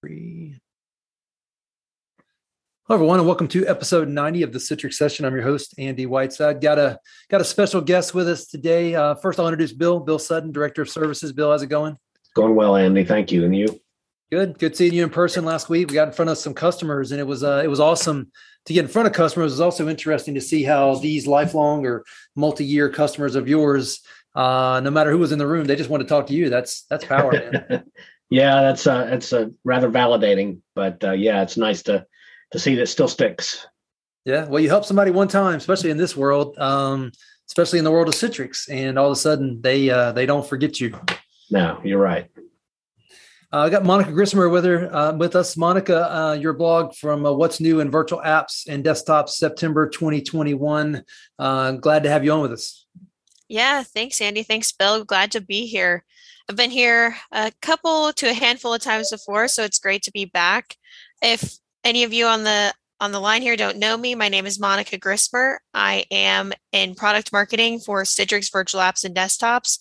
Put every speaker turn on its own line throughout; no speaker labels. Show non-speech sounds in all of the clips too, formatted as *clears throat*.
Three. Hello, everyone, and welcome to episode 90 of the Citrix Session. I'm your host, Andy Whiteside. Got a got a special guest with us today. Uh, first, I'll introduce Bill, Bill Sutton, Director of Services. Bill, how's it going?
Going well, Andy. Thank you. And you?
Good. Good seeing you in person last week. We got in front of some customers, and it was uh, it was awesome to get in front of customers. It was also interesting to see how these lifelong or multi-year customers of yours, uh, no matter who was in the room, they just want to talk to you. That's that's power. *laughs*
yeah, that's uh, it's uh, rather validating, but uh, yeah, it's nice to to see that still sticks.
Yeah, well, you help somebody one time, especially in this world, um, especially in the world of Citrix, and all of a sudden they uh, they don't forget you.
No, you're right.
Uh, I got Monica Grismer with her uh, with us. Monica, uh, your blog from uh, What's New in Virtual Apps and Desktops, September 2021. Uh, glad to have you on with us.
Yeah, thanks, Andy. Thanks, Bill. Glad to be here. I've been here a couple to a handful of times before, so it's great to be back. If any of you on the on the line here don't know me, my name is Monica Grismer. I am in product marketing for Citrix Virtual Apps and Desktops.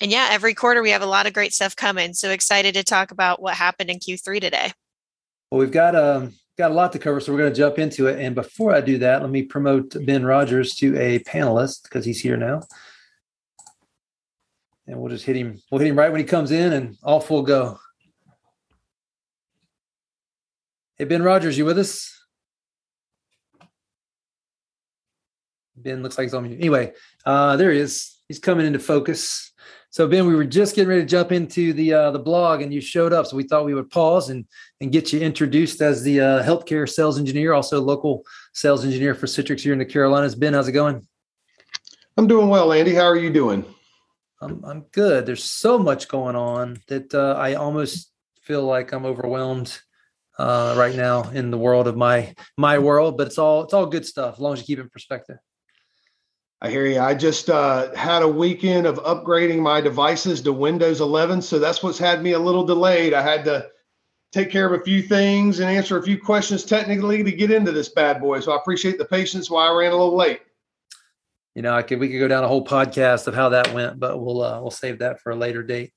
And yeah, every quarter we have a lot of great stuff coming. So excited to talk about what happened in Q3 today.
Well, we've got um, got a lot to cover, so we're going to jump into it. And before I do that, let me promote Ben Rogers to a panelist because he's here now. And we'll just hit him. We'll hit him right when he comes in, and off we'll go. Hey, Ben Rogers, you with us? Ben looks like he's on mute. Anyway, uh, there he is. He's coming into focus. So Ben, we were just getting ready to jump into the uh, the blog, and you showed up. So we thought we would pause and and get you introduced as the uh, healthcare sales engineer, also local sales engineer for Citrix here in the Carolinas. Ben, how's it going?
I'm doing well, Andy. How are you doing?
I'm I'm good. There's so much going on that uh, I almost feel like I'm overwhelmed uh, right now in the world of my my world. But it's all it's all good stuff as long as you keep it in perspective.
I hear you. I just uh, had a weekend of upgrading my devices to Windows 11, so that's what's had me a little delayed. I had to take care of a few things and answer a few questions technically to get into this bad boy. So I appreciate the patience while I ran a little late.
You know, I could we could go down a whole podcast of how that went, but we'll uh, we'll save that for a later date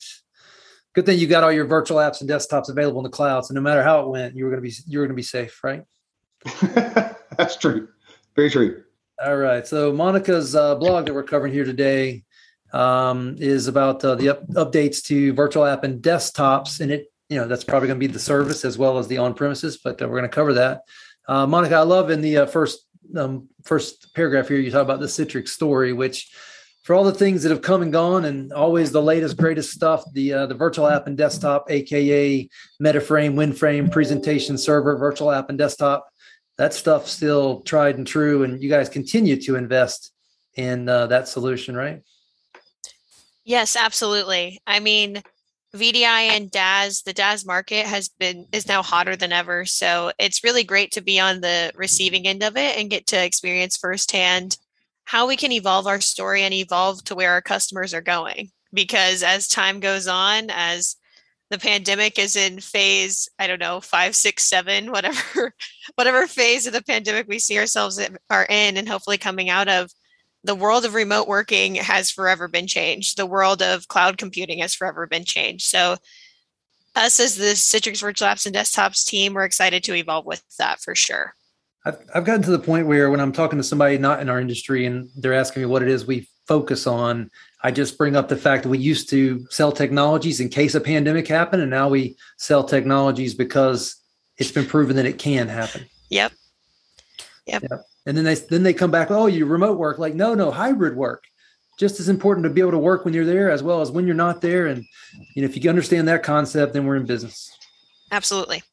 good thing you got all your virtual apps and desktops available in the cloud. So no matter how it went, you were going to be you were to be safe, right? *laughs*
That's true. Very true.
All right. So Monica's uh, blog that we're covering here today um, is about uh, the up- updates to virtual app and desktops, and it you know that's probably going to be the service as well as the on premises, but uh, we're going to cover that. Uh, Monica, I love in the uh, first um, first paragraph here you talk about the Citrix story, which for all the things that have come and gone and always the latest greatest stuff the uh, the virtual app and desktop aka metaframe winframe presentation server virtual app and desktop that stuff still tried and true and you guys continue to invest in uh, that solution right?
Yes absolutely. I mean vdi and DaaS the DaaS market has been is now hotter than ever so it's really great to be on the receiving end of it and get to experience firsthand how we can evolve our story and evolve to where our customers are going. Because as time goes on, as the pandemic is in phase, I don't know, five, six, seven, whatever, *laughs* whatever phase of the pandemic we see ourselves are in, and hopefully coming out of, the world of remote working has forever been changed. The world of cloud computing has forever been changed. So, us as the Citrix Virtual Apps and Desktops team, we're excited to evolve with that for sure.
I've, I've gotten to the point where when I'm talking to somebody not in our industry and they're asking me what it is we focus on, I just bring up the fact that we used to sell technologies in case a pandemic happened, and now we sell technologies because it's been proven that it can happen.
Yep. Yep.
yep. And then they then they come back, oh, you remote work. Like, no, no, hybrid work. Just as important to be able to work when you're there as well as when you're not there. And you know, if you understand that concept, then we're in business.
Absolutely.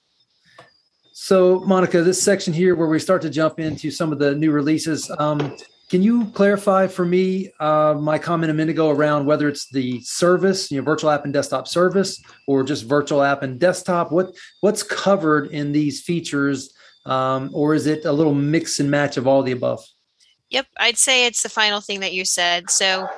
So, Monica, this section here where we start to jump into some of the new releases, um, can you clarify for me uh, my comment a minute ago around whether it's the service, you know, virtual app and desktop service, or just virtual app and desktop? What what's covered in these features, um, or is it a little mix and match of all the above?
Yep, I'd say it's the final thing that you said. So,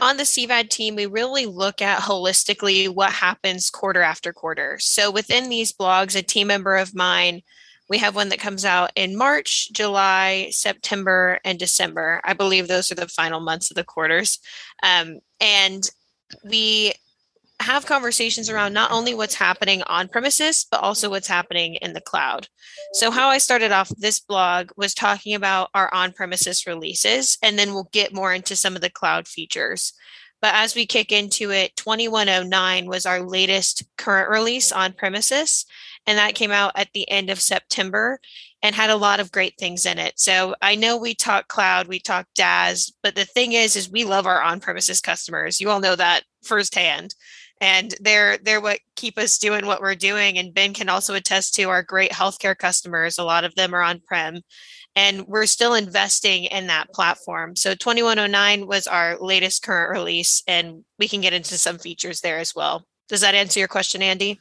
on the CVAD team, we really look at holistically what happens quarter after quarter. So within these blogs, a team member of mine, we have one that comes out in March, July, September, and December. I believe those are the final months of the quarters. Um, and we have conversations around not only what's happening on premises, but also what's happening in the cloud. So, how I started off this blog was talking about our on premises releases, and then we'll get more into some of the cloud features. But as we kick into it, 2109 was our latest current release on premises, and that came out at the end of September and had a lot of great things in it. So I know we talk cloud, we talk DaaS, but the thing is, is we love our on-premises customers. You all know that firsthand and they're they're what keep us doing what we're doing and ben can also attest to our great healthcare customers a lot of them are on prem and we're still investing in that platform. So 2109 was our latest current release and we can get into some features there as well. Does that answer your question andy?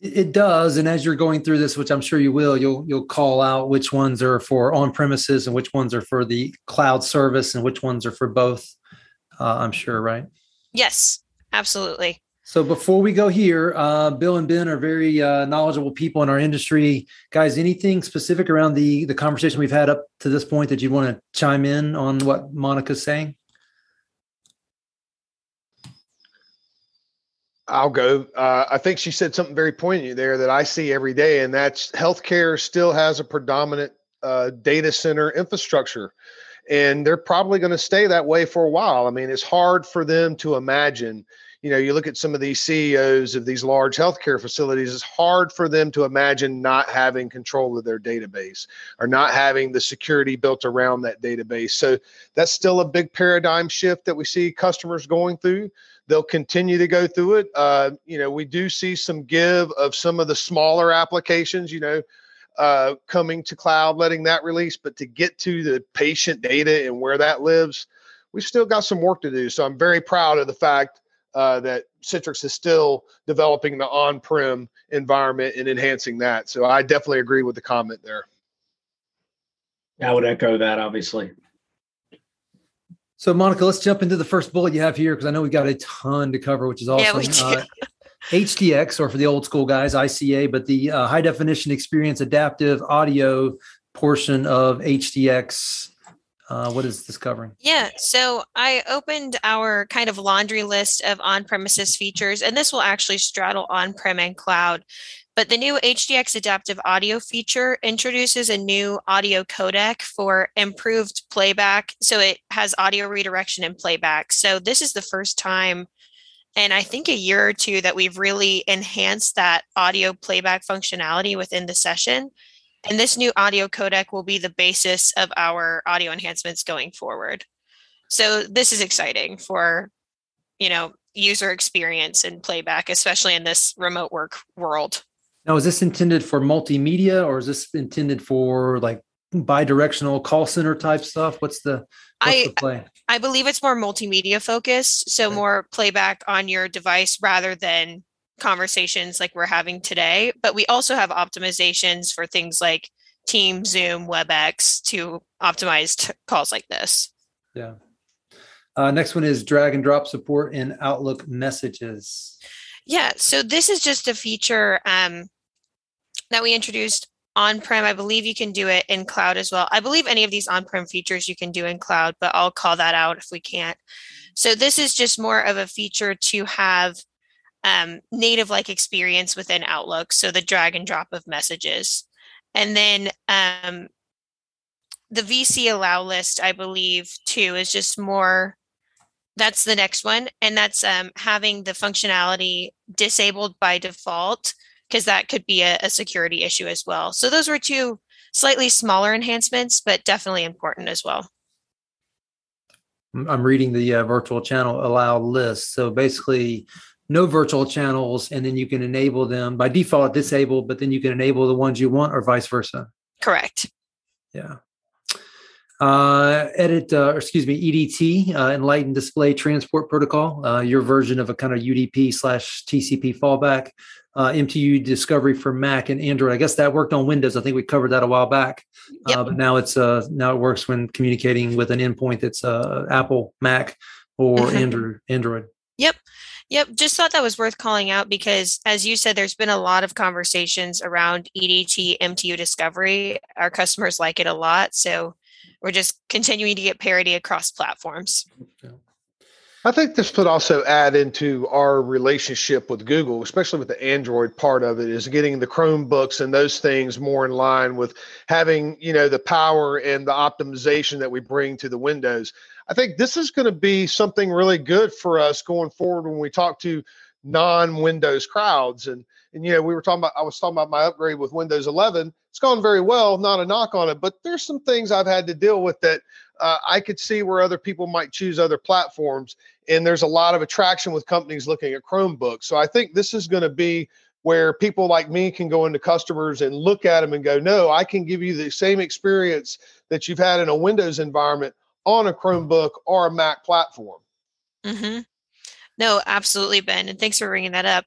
It does and as you're going through this which i'm sure you will you'll you'll call out which ones are for on premises and which ones are for the cloud service and which ones are for both uh, i'm sure right?
Yes absolutely
so before we go here, uh, Bill and Ben are very uh, knowledgeable people in our industry. Guys, anything specific around the the conversation we've had up to this point that you want to chime in on what Monica's saying?
I'll go. Uh, I think she said something very poignant there that I see every day, and that's healthcare still has a predominant uh, data center infrastructure, and they're probably going to stay that way for a while. I mean, it's hard for them to imagine you know, you look at some of these CEOs of these large healthcare facilities, it's hard for them to imagine not having control of their database or not having the security built around that database. So that's still a big paradigm shift that we see customers going through. They'll continue to go through it. Uh, you know, we do see some give of some of the smaller applications, you know, uh, coming to cloud, letting that release, but to get to the patient data and where that lives, we've still got some work to do. So I'm very proud of the fact uh, that Citrix is still developing the on-prem environment and enhancing that. So I definitely agree with the comment there.
I would echo that, obviously.
So Monica, let's jump into the first bullet you have here because I know we got a ton to cover, which is awesome. Yeah, we do. Uh, HDX, or for the old school guys, ICA, but the uh, high definition experience adaptive audio portion of HDX uh, what is this covering?
Yeah, so I opened our kind of laundry list of on premises features, and this will actually straddle on prem and cloud. But the new HDX adaptive audio feature introduces a new audio codec for improved playback. So it has audio redirection and playback. So this is the first time and I think a year or two that we've really enhanced that audio playback functionality within the session. And this new audio codec will be the basis of our audio enhancements going forward. So this is exciting for, you know, user experience and playback, especially in this remote work world.
Now, is this intended for multimedia or is this intended for like bi-directional call center type stuff? What's the, what's
I,
the play?
I believe it's more multimedia focused. So okay. more playback on your device rather than conversations like we're having today, but we also have optimizations for things like Team, Zoom, WebEx to optimize t- calls like this.
Yeah. Uh, next one is drag and drop support in Outlook messages.
Yeah. So this is just a feature um, that we introduced on prem. I believe you can do it in cloud as well. I believe any of these on prem features you can do in cloud, but I'll call that out if we can't. So this is just more of a feature to have um, native like experience within Outlook. So the drag and drop of messages. And then um, the VC allow list, I believe, too, is just more. That's the next one. And that's um, having the functionality disabled by default, because that could be a, a security issue as well. So those were two slightly smaller enhancements, but definitely important as well.
I'm reading the uh, virtual channel allow list. So basically, no virtual channels, and then you can enable them by default disabled, but then you can enable the ones you want, or vice versa.
Correct.
Yeah. Uh, edit, uh, excuse me, EDT, uh, Enlightened Display Transport Protocol, uh, your version of a kind of UDP slash TCP fallback, uh, MTU Discovery for Mac and Android. I guess that worked on Windows. I think we covered that a while back, uh, but now it's uh, now it works when communicating with an endpoint that's uh, Apple Mac or mm-hmm. Android. Android.
Yep. Yep, just thought that was worth calling out because, as you said, there's been a lot of conversations around EDT MTU discovery. Our customers like it a lot. So we're just continuing to get parity across platforms.
I think this would also add into our relationship with Google, especially with the Android part of it, is getting the Chromebooks and those things more in line with having, you know, the power and the optimization that we bring to the Windows. I think this is going to be something really good for us going forward when we talk to non-Windows crowds. And and you know, we were talking about I was talking about my upgrade with Windows 11. It's gone very well, not a knock on it, but there's some things I've had to deal with that uh, I could see where other people might choose other platforms. And there's a lot of attraction with companies looking at Chromebooks. So I think this is going to be where people like me can go into customers and look at them and go, no, I can give you the same experience that you've had in a Windows environment on a Chromebook or a Mac platform.
Mm-hmm. No, absolutely, Ben. And thanks for bringing that up.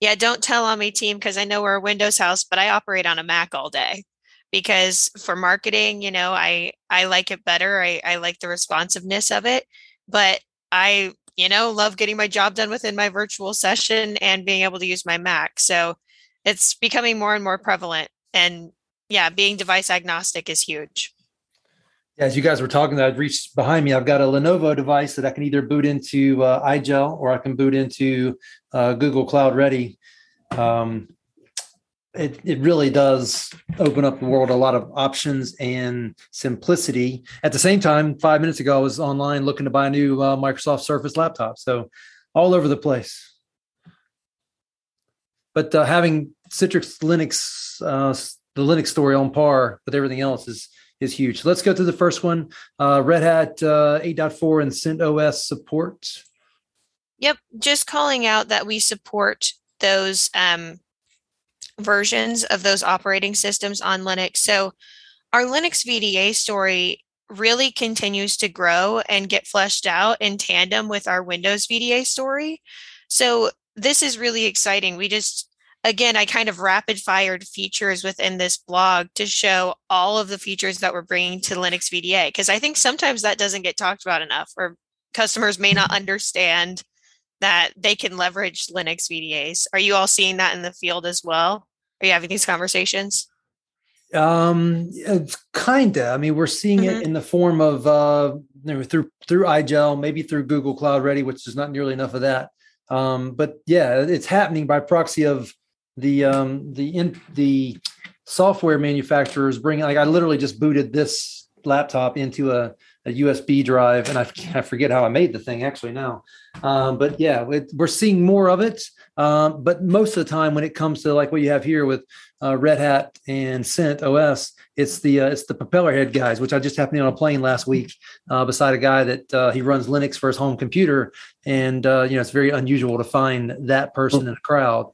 Yeah, don't tell on me, team, because I know we're a Windows house, but I operate on a Mac all day because for marketing, you know, I I like it better. I, I like the responsiveness of it, but I, you know, love getting my job done within my virtual session and being able to use my Mac. So it's becoming more and more prevalent. And yeah, being device agnostic is huge.
As you guys were talking, I've reached behind me. I've got a Lenovo device that I can either boot into uh, iGel or I can boot into uh, Google Cloud Ready. Um, it, it really does open up the world a lot of options and simplicity. At the same time, five minutes ago, I was online looking to buy a new uh, Microsoft Surface laptop. So all over the place. But uh, having Citrix Linux, uh, the Linux story on par with everything else is is huge. Let's go to the first one. Uh, Red Hat uh, 8.4 and CentOS support.
Yep, just calling out that we support those um, versions of those operating systems on Linux. So our Linux VDA story really continues to grow and get fleshed out in tandem with our Windows VDA story. So this is really exciting. We just again, I kind of rapid fired features within this blog to show all of the features that we're bringing to Linux VDA because I think sometimes that doesn't get talked about enough or customers may not understand that they can leverage Linux VDAs. Are you all seeing that in the field as well? Are you having these conversations?
Um, kinda. I mean, we're seeing mm-hmm. it in the form of uh, you know, through through iGel, maybe through Google Cloud Ready, which is not nearly enough of that. Um, but yeah, it's happening by proxy of the um, the in the software manufacturers bringing. Like, I literally just booted this laptop into a a USB drive, and I, I forget how I made the thing actually now. Um, but yeah, it, we're seeing more of it. Um, but most of the time, when it comes to like what you have here with uh, Red Hat and CentOS, it's the uh, it's the propeller head guys, which I just happened to be on a plane last week uh, beside a guy that uh, he runs Linux for his home computer, and uh, you know it's very unusual to find that person in a crowd.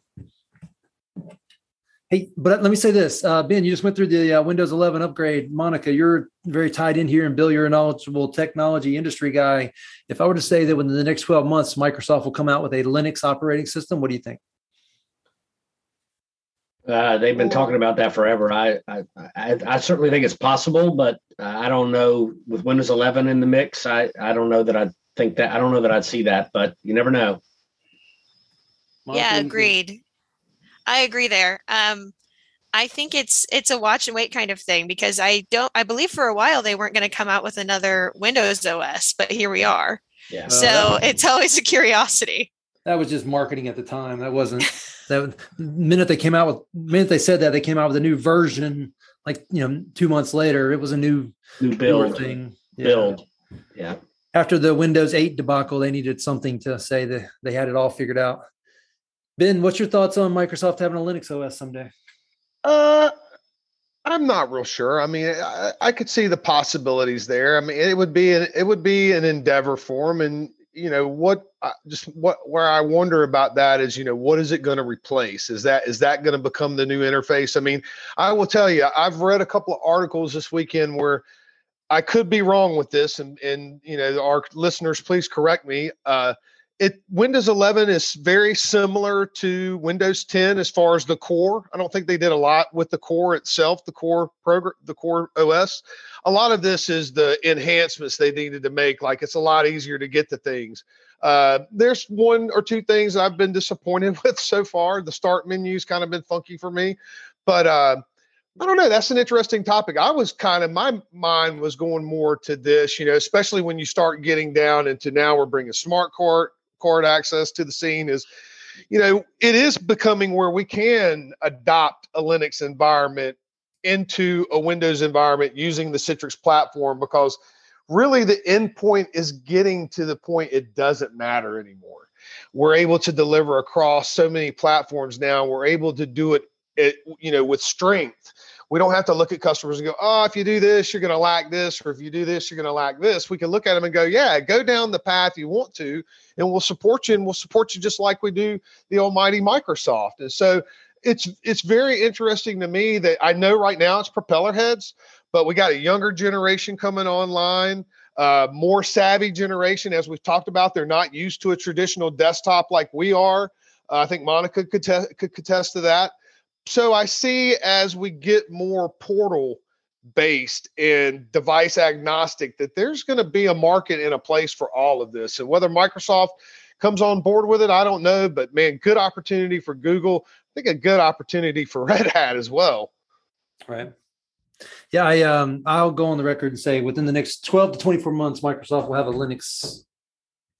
Hey, but let me say this, uh, Ben. You just went through the uh, Windows 11 upgrade. Monica, you're very tied in here, and Bill, you're a knowledgeable technology industry guy. If I were to say that within the next 12 months, Microsoft will come out with a Linux operating system, what do you think?
Uh, they've been talking about that forever. I, I, I, I certainly think it's possible, but I don't know. With Windows 11 in the mix, I, I don't know that I think that. I don't know that I'd see that, but you never know.
Monica, yeah, agreed. I agree there. Um, I think it's it's a watch and wait kind of thing because I don't I believe for a while they weren't going to come out with another Windows OS, but here we are. Yeah. So uh, it's always a curiosity.
That was just marketing at the time. That *laughs* wasn't that minute they came out with minute they said that they came out with a new version like you know two months later it was a new
new build thing yeah. build yeah
after the windows 8 debacle they needed something to say that they had it all figured out Ben, what's your thoughts on Microsoft having a Linux OS someday?
Uh, I'm not real sure. I mean, I, I, could see the possibilities there. I mean, it would be an, it would be an endeavor for them, and you know what? I, just what where I wonder about that is, you know, what is it going to replace? Is that is that going to become the new interface? I mean, I will tell you, I've read a couple of articles this weekend where I could be wrong with this, and and you know, our listeners, please correct me. Uh, it Windows 11 is very similar to Windows 10 as far as the core. I don't think they did a lot with the core itself, the core program, the core OS. A lot of this is the enhancements they needed to make. Like it's a lot easier to get to things. Uh, there's one or two things I've been disappointed *laughs* with so far. The start menu's kind of been funky for me, but uh, I don't know. That's an interesting topic. I was kind of my mind was going more to this, you know, especially when you start getting down into now we're bringing smart card card access to the scene. Is you know it is becoming where we can adopt a Linux environment into a Windows environment using the Citrix platform because really the endpoint is getting to the point it doesn't matter anymore. We're able to deliver across so many platforms now. We're able to do it, it you know, with strength. We don't have to look at customers and go, oh, if you do this, you're going to lack this, or if you do this, you're going to lack this. We can look at them and go, yeah, go down the path you want to, and we'll support you, and we'll support you just like we do the almighty Microsoft. And so it's it's very interesting to me that I know right now it's propeller heads, but we got a younger generation coming online, uh, more savvy generation. As we've talked about, they're not used to a traditional desktop like we are. Uh, I think Monica could, te- could contest to that. So I see as we get more portal based and device agnostic that there's going to be a market and a place for all of this. And whether Microsoft comes on board with it, I don't know. But man, good opportunity for Google. I think a good opportunity for *laughs* Red Hat as well.
Right. Yeah, I um I'll go on the record and say within the next 12 to 24 months, Microsoft will have a Linux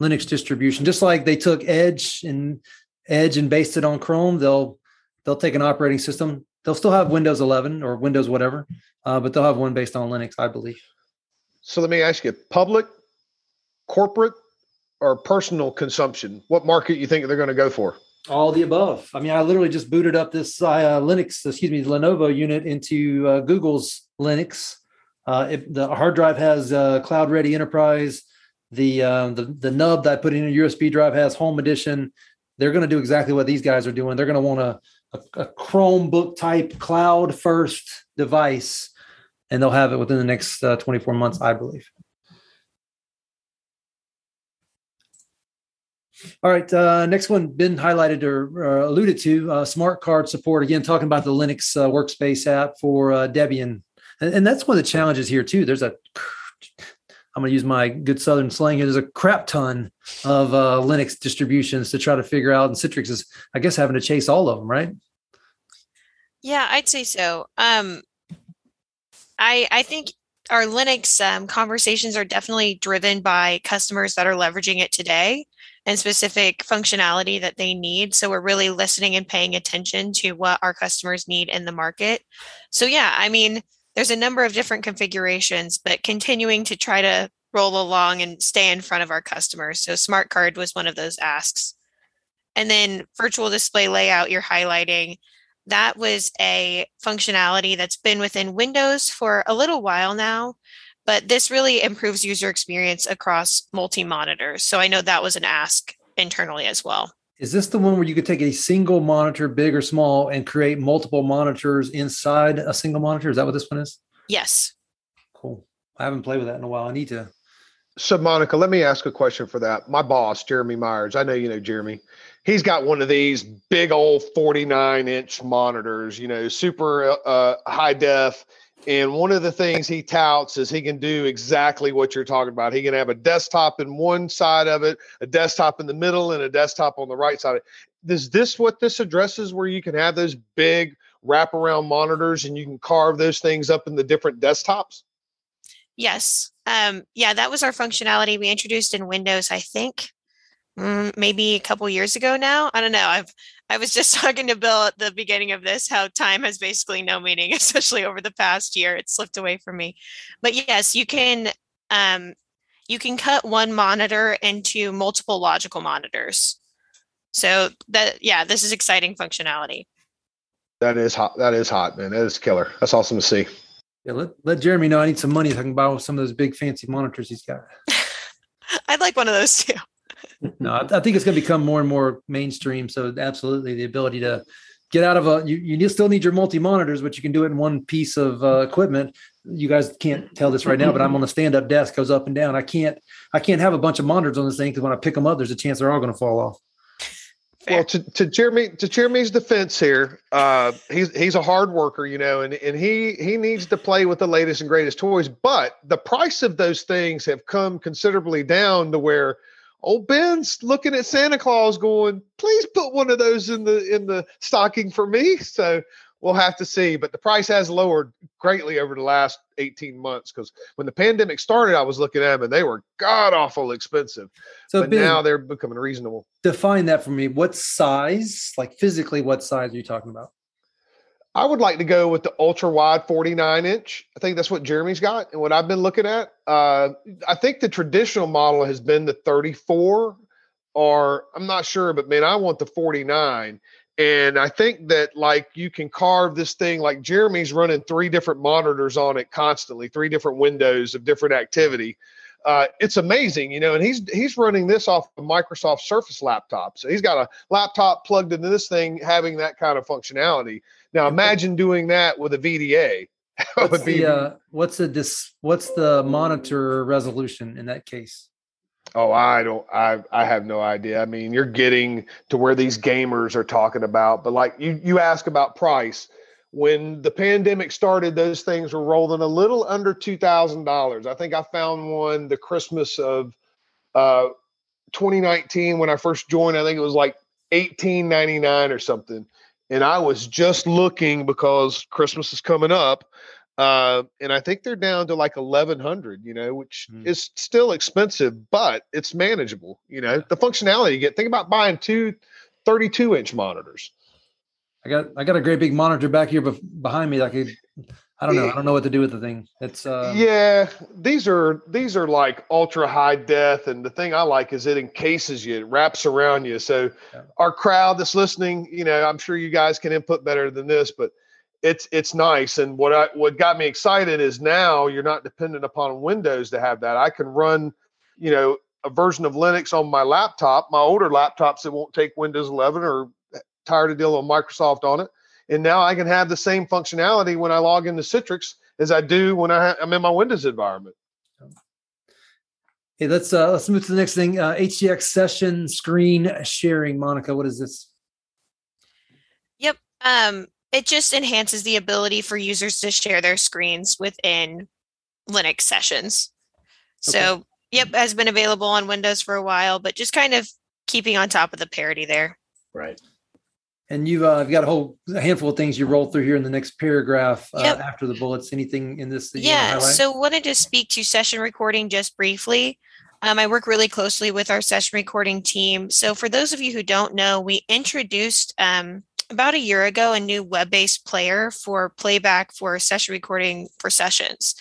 Linux distribution. Just like they took Edge and Edge and based it on Chrome, they'll they'll take an operating system. They'll still have Windows 11 or Windows whatever, uh, but they'll have one based on Linux, I believe.
So let me ask you: public, corporate, or personal consumption? What market you think they're going to go for?
All the above. I mean, I literally just booted up this uh, Linux, excuse me, Lenovo unit into uh, Google's Linux. Uh, if the hard drive has uh, Cloud Ready Enterprise. The, uh, the the nub that I put in a USB drive has Home Edition. They're going to do exactly what these guys are doing. They're going to want a, a, a Chromebook type cloud first device, and they'll have it within the next uh, 24 months, I believe. All right, uh, next one been highlighted or alluded to uh, smart card support. Again, talking about the Linux uh, workspace app for uh, Debian, and, and, that's one of the challenges here too. There's a I'm going to use my good Southern slang here. There's a crap ton of uh, Linux distributions to try to figure out, and Citrix is, I guess, having to chase all of them, right?
Yeah, I'd say so. Um, I I think our Linux um, conversations are definitely driven by customers that are leveraging it today and specific functionality that they need. So we're really listening and paying attention to what our customers need in the market. So, yeah, I mean, there's a number of different configurations, but continuing to try to roll along and stay in front of our customers. So, smart card was one of those asks. And then virtual display layout you're highlighting, that was a functionality that's been within Windows for a little while now but this really improves user experience across multi monitors. So I know that was an ask internally as well.
Is this the one where you could take a single monitor, big or small, and create multiple monitors inside a single monitor? Is that what this one is?
Yes.
Cool. I haven't played with that in a while. I need to.
So, Monica, let me ask a question for that. My boss, Jeremy Myers, I know you know Jeremy. He's got one of these big old 49 inch monitors, you know, super uh, high def and one of the things he touts is he can do exactly what you're talking about. He can have a desktop in one side of it, a desktop in the middle, and a desktop on the right side. Is this what this addresses where you can have those big wraparound monitors and you can carve those things up in the different desktops?
Yes. Um, yeah, that was our functionality we introduced in Windows, I think, mm, maybe a couple years ago now. I don't know. I've I was just *laughs* talking to Bill at the beginning of this how time has basically no meaning, *laughs* especially over the past year. It slipped away from me. But yes, you can um, you can cut one monitor into multiple logical monitors. So that yeah, this is exciting functionality.
That is hot. That is hot, man. That is killer. That's awesome to see.
Yeah, let, let Jeremy know I need some money so I can buy some of those big fancy monitors he's got. *laughs*
I'd like one of those too
no, I, I think it's going to become more and more mainstream. So absolutely, the ability to get out of a you, you still need your multi monitors, but you can do it in one piece of uh, equipment. You guys can't tell this right now, but I'm on a stand up desk, goes up and down. I can't I can't have a bunch of monitors on this thing because when I pick them up, there's a chance they're all going to fall off.
Well, to, to Jeremy to Jeremy's defense here, uh, he's he's a hard worker, you know, and and he he needs to play with the latest and greatest toys. But the price of those things have come considerably down to where old Ben's looking at Santa Claus going, please put one of those in the in the stocking for me. So we'll have to see. But the price has lowered greatly over the last 18 months because when the pandemic started, I was looking at them and they were god awful expensive.
So
but
Ben,
now they're becoming reasonable.
define that for me. What size, like physically, what size are you talking about?
I would like to go with the ultra wide 49 inch. I think that's what Jeremy's got. And what I've been looking at, uh, I think the traditional model has been the 34, or I'm not sure, but man, I want the 49. And I think that like you can carve this thing like Jeremy's running three different monitors on it constantly, three different windows of different activity. Uh, it's amazing, you know, and he's he's running this off a Microsoft Surface laptop. So he's got a laptop plugged into this thing having that kind of functionality. Now imagine doing that with a VDA. *laughs* That
What's
would be
the uh, what's the dis, what's the monitor resolution in that case?
oh, I don't I I have no idea. I mean, you're getting to where these gamers are talking about, but like you you ask about price. When the pandemic started, those things were rolling a little under two thousand dollars. I think I found one the Christmas of uh 2019 when I first joined. I think it was like 18.99 or something. And I was just looking because Christmas is coming up. Uh, and I think they're down to like 1100, you know, which
Hmm.
is still expensive, but it's manageable. You know, the functionality you get. Think about buying two 32 inch monitors.
I got I got a great big monitor back here behind me. Like I don't know. I don't know what to do with the thing. It's uh,
yeah, these are these are like ultra high def, and the thing I like is it encases you, it wraps around you. So
Yeah.
our crowd that's listening, you know, I'm sure you guys can input better than this, but it's it's nice. And what I what got me excited is now you're not dependent upon Windows to have that. I can run, you know, a version of Linux on my laptop, my older laptops that won't take Windows 11 or tired of dealing with Microsoft on it. And now I can have the same functionality when I log into Citrix as I do when I ha- I'm in my Windows environment.
hey, let's uh, let's move to the next thing. Uh, HDX session screen sharing. Monica, what is this?
Yep, um, it just enhances the ability for users to share their screens within Linux sessions. So, yep, has been available on Windows for a while, but just kind of keeping on top of the parity there.
Right.
And you've uh, got a whole handful of things you roll through here in the next paragraph uh,
Yep.
after the bullets. Anything in this? That you wanna
Yeah, so wanted to speak to session recording just briefly. Um, I work really closely with our session recording team. So for those of you who don't know, we introduced um, about a year ago a new web-based player for playback for session recording for sessions.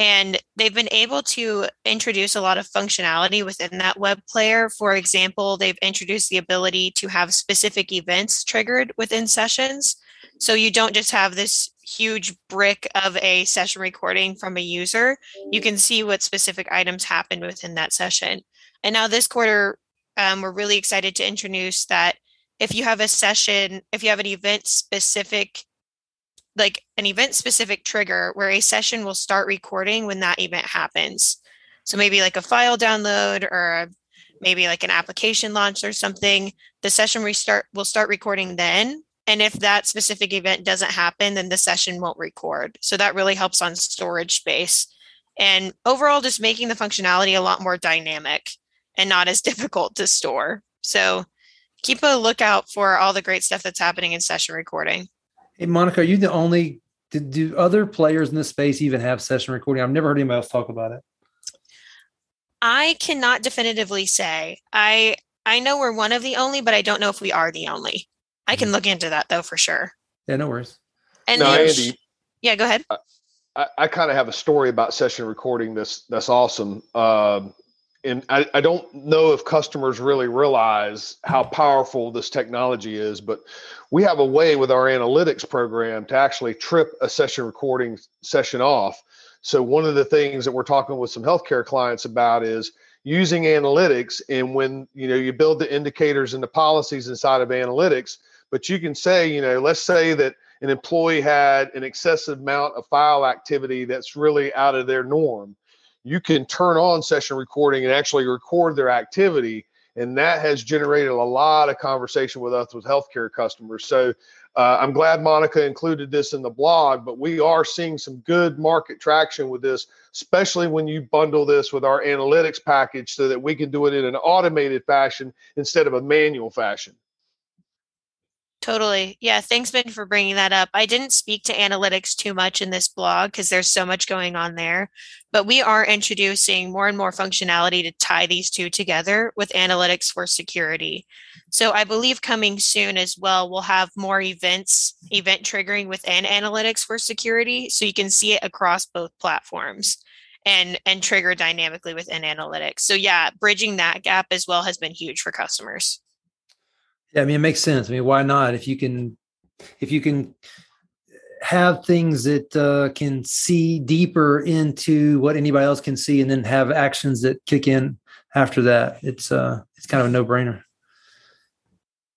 And they've been able to introduce a lot of functionality within that web player. For example, they've introduced the ability to have specific events triggered within sessions. So you don't just have this huge brick of a session recording from a user. You can see what specific items happened within that session. And now this quarter, um, we're really excited to introduce that if you have a session, if you have an event specific, like an event specific trigger where a session will start recording when that event happens. So maybe like a file download or maybe like an application launch or something, the session restart will start recording then. And if that specific event doesn't happen, then the session won't record. So that really helps on storage space. And overall, just making the functionality a lot more dynamic and not as *laughs* difficult to store. So keep a lookout for all the great stuff that's happening in session recording.
Hey, Monica, are you the only? Do, do other players in this space even have session recording? I've never heard anybody else talk about it.
I cannot definitively say. I I know we're one of the only, but I don't know if we are the only. I can look into that though for sure.
Yeah, no worries.
And
Now,
then,
Andy,
yeah, go ahead.
I, I kind of have a story about session recording that's that's awesome. Um, and I, I don't know if customers really realize how powerful this technology is, but we have a way with our analytics program to actually trip a session recording session off. So one of the things that we're talking with some healthcare clients about is using analytics and when you know you build the indicators and the policies inside of analytics, but you can say, you know, let's say that an employee had an excessive amount of file activity that's really out of their norm, you can turn on session recording and actually record their activity. And that has generated a lot of conversation with us with healthcare customers. So uh, I'm glad Monica included this in the blog, but we are seeing some good market traction with this, especially when you bundle this with our analytics package so that we can do it in an automated fashion instead of a manual fashion.
Totally. Yeah. Thanks, Ben, for bringing that up. I didn't speak to analytics too much in this blog because there's so much going on there, but we are introducing more and more functionality to tie these two together with analytics for security. So I believe coming soon as well, we'll have more events, event triggering within analytics for security. So you can see it across both platforms and and trigger dynamically within analytics. So yeah, bridging that gap as well has been huge for customers.
Yeah, I mean, it makes sense. I mean, why not? If you can, if you can have things that uh, can see deeper into what anybody else can see, and then have actions that kick in after that, it's uh, it's kind of a no brainer.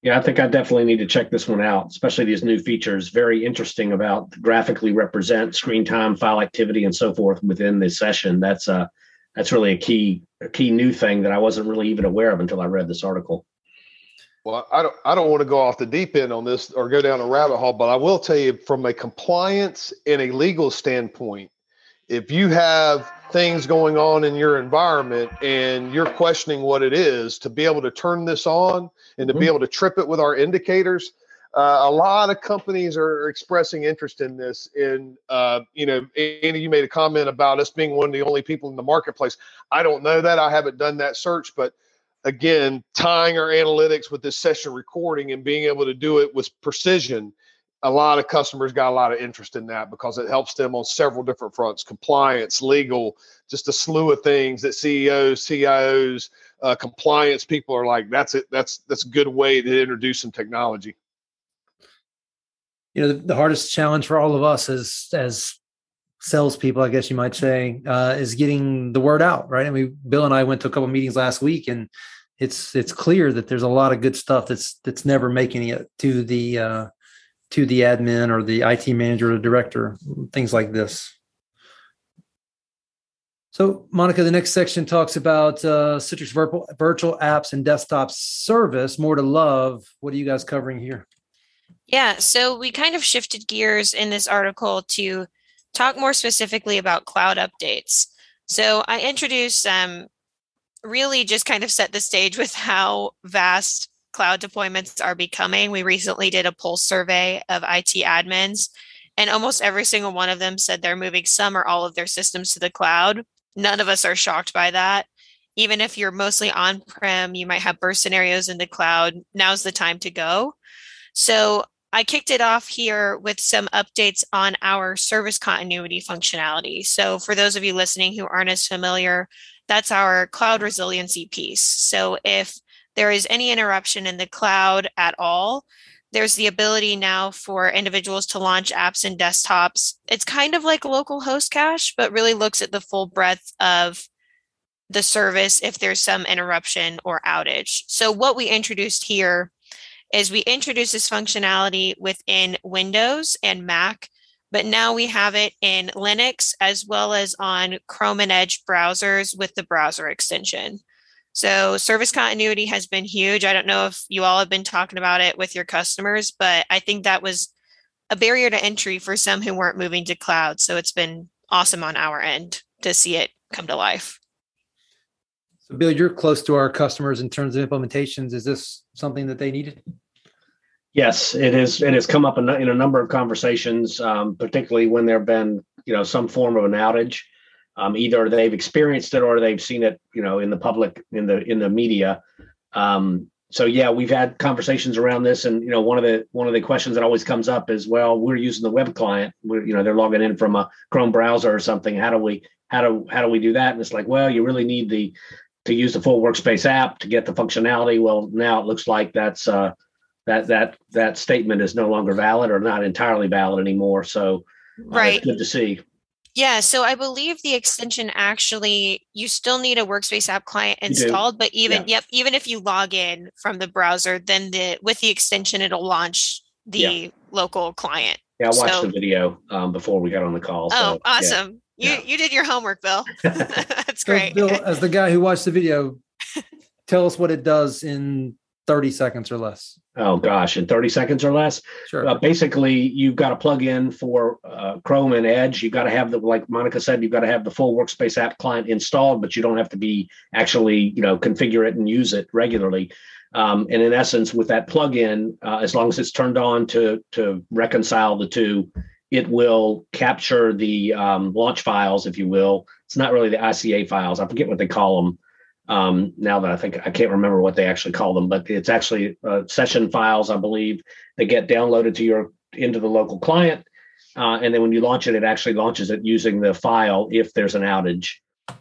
Yeah, I think I definitely need to check this one out, especially these new features. Very interesting about graphically represent screen time, file activity, and so forth within the session. That's uh that's really a key a key new thing that I wasn't really even aware of until I read this article.
Well, I don't I don't want to go off the deep end on this or go down a rabbit hole, but I will tell you from a compliance and a legal standpoint, if you have things going on in your environment and you're questioning what it is, to be able to turn this on and to mm-hmm. be able to trip it with our indicators, uh, a lot of companies are expressing interest in this. And uh, you know, Andy, you made a comment about us being one of the only people in the marketplace. I don't know that. I haven't done that search, but again, tying our analytics with this session recording and being able to do it with precision, a lot of customers got a lot of interest in that because it helps them on several different fronts compliance, legal, just a slew of things that CEOs, CIOs, uh, compliance people are like, that's it. That's that's a good way to introduce some technology.
You know, the, the hardest challenge for all of us as as salespeople, I guess you might say, uh, is getting the word out, right? I mean, Bill and I went to a couple meetings last week, and it's it's clear that there's a lot of good stuff that's that's never making it to the uh, to the admin or the IT manager or the director, things like this. So, Monica, the next section talks about uh, Citrix virtual, virtual apps and desktop service. More to love. What are you guys covering here?
Yeah, so we kind of shifted gears in this article to talk more specifically about cloud updates. So I introduced um, really just kind of set the stage with how vast cloud deployments are becoming. We recently did a pulse survey of IT admins, and almost every single one of them said they're moving some or all of their systems to the cloud. None of us are shocked by that. Even if you're mostly on prem, you might have burst scenarios in the cloud. Now's the time to go. So I kicked it off here with some updates on our service continuity functionality. So, for those of you listening who aren't as familiar, that's our cloud resiliency piece. So, if there is any interruption in the cloud at all, there's the ability now for individuals to launch apps and desktops. It's kind of like local host cache, but really looks at the full breadth of the service if there's some interruption or outage. So, what we introduced here is we introduced this functionality within Windows and Mac, but now we have it in Linux as well as on Chrome and Edge browsers with the browser extension. So service continuity has been huge. I don't know if you all have been talking about it with your customers, but I think that was a barrier to entry for some who weren't moving to cloud. So it's been awesome on our end to see it come to life.
So Bill, you're close to our customers in terms of implementations. Is this something that they needed?
Yes, it is. It has come up in, in a number of conversations, um, particularly when there have been, you know, some form of an outage. Um, either they've experienced it or they've seen it, you know, in the public, in the in the media. Um, so yeah, we've had conversations around this, and you know, one of the one of the questions that always comes up is, well, we're using the web client. We're, you know, they're logging in from a Chrome browser or something. How do we how do how do we do that? And it's like, well, you really need the to use the full workspace app to get the functionality. Well, now it looks like that's uh, that that that statement is no longer valid or not entirely valid anymore. So, uh,
right,
good to see.
Yeah, so I believe the extension actually you still need a workspace app client installed, but even yeah. yep, even if you log in from the browser, then the with the extension it'll launch the yeah. local client.
Yeah, I watched so, the video um, before we got on the call.
Oh, so, awesome! Yeah. You you did your homework, Bill. *laughs* *laughs* That's great.
So Bill, as the guy who watched the video, *laughs* tell us what it does in 30 seconds or less.
Oh gosh, in 30 seconds or less.
Sure.
Uh, basically, you've got to plug in for uh, Chrome and Edge. You've got to have the, like Monica said, you've got to have the full Workspace app client installed, but you don't have to be actually, you know, configure it and use it regularly. Um, and in essence, with that plugin, uh, as long as it's turned on to to reconcile the two, it will capture the um, launch files, if you will. It's not really the ICA files. I forget what they call them. Um, now that I think I can't remember what they actually call them, but it's actually uh, session files, I believe, that get downloaded to your into the local client. Uh, and then when you launch it, it actually launches it using the file if there's an outage.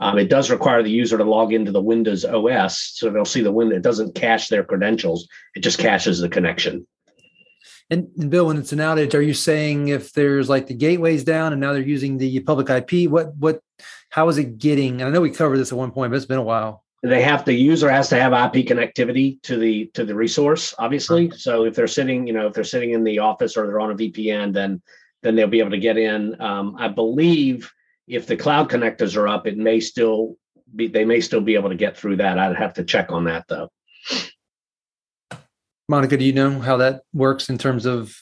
Um, it does require the user to log into the Windows OS, so they'll see the window. It doesn't cache their credentials; it just caches the connection.
And, and, Bill, when it's an outage, are you saying if there's like the gateways down and now they're using the public IP, what what how is it getting? And I know we covered this at one point, but it's been a while.
They have the user has to have IP connectivity to the to the resource, obviously. Okay. So if they're sitting, you know, if they're sitting in the office or they're on a VPN, then then they'll be able to get in. Um, I believe if the cloud connectors are up, it may still be they may still be able to get through that. I'd have to check on that though.
Monica, do you know how that works in terms of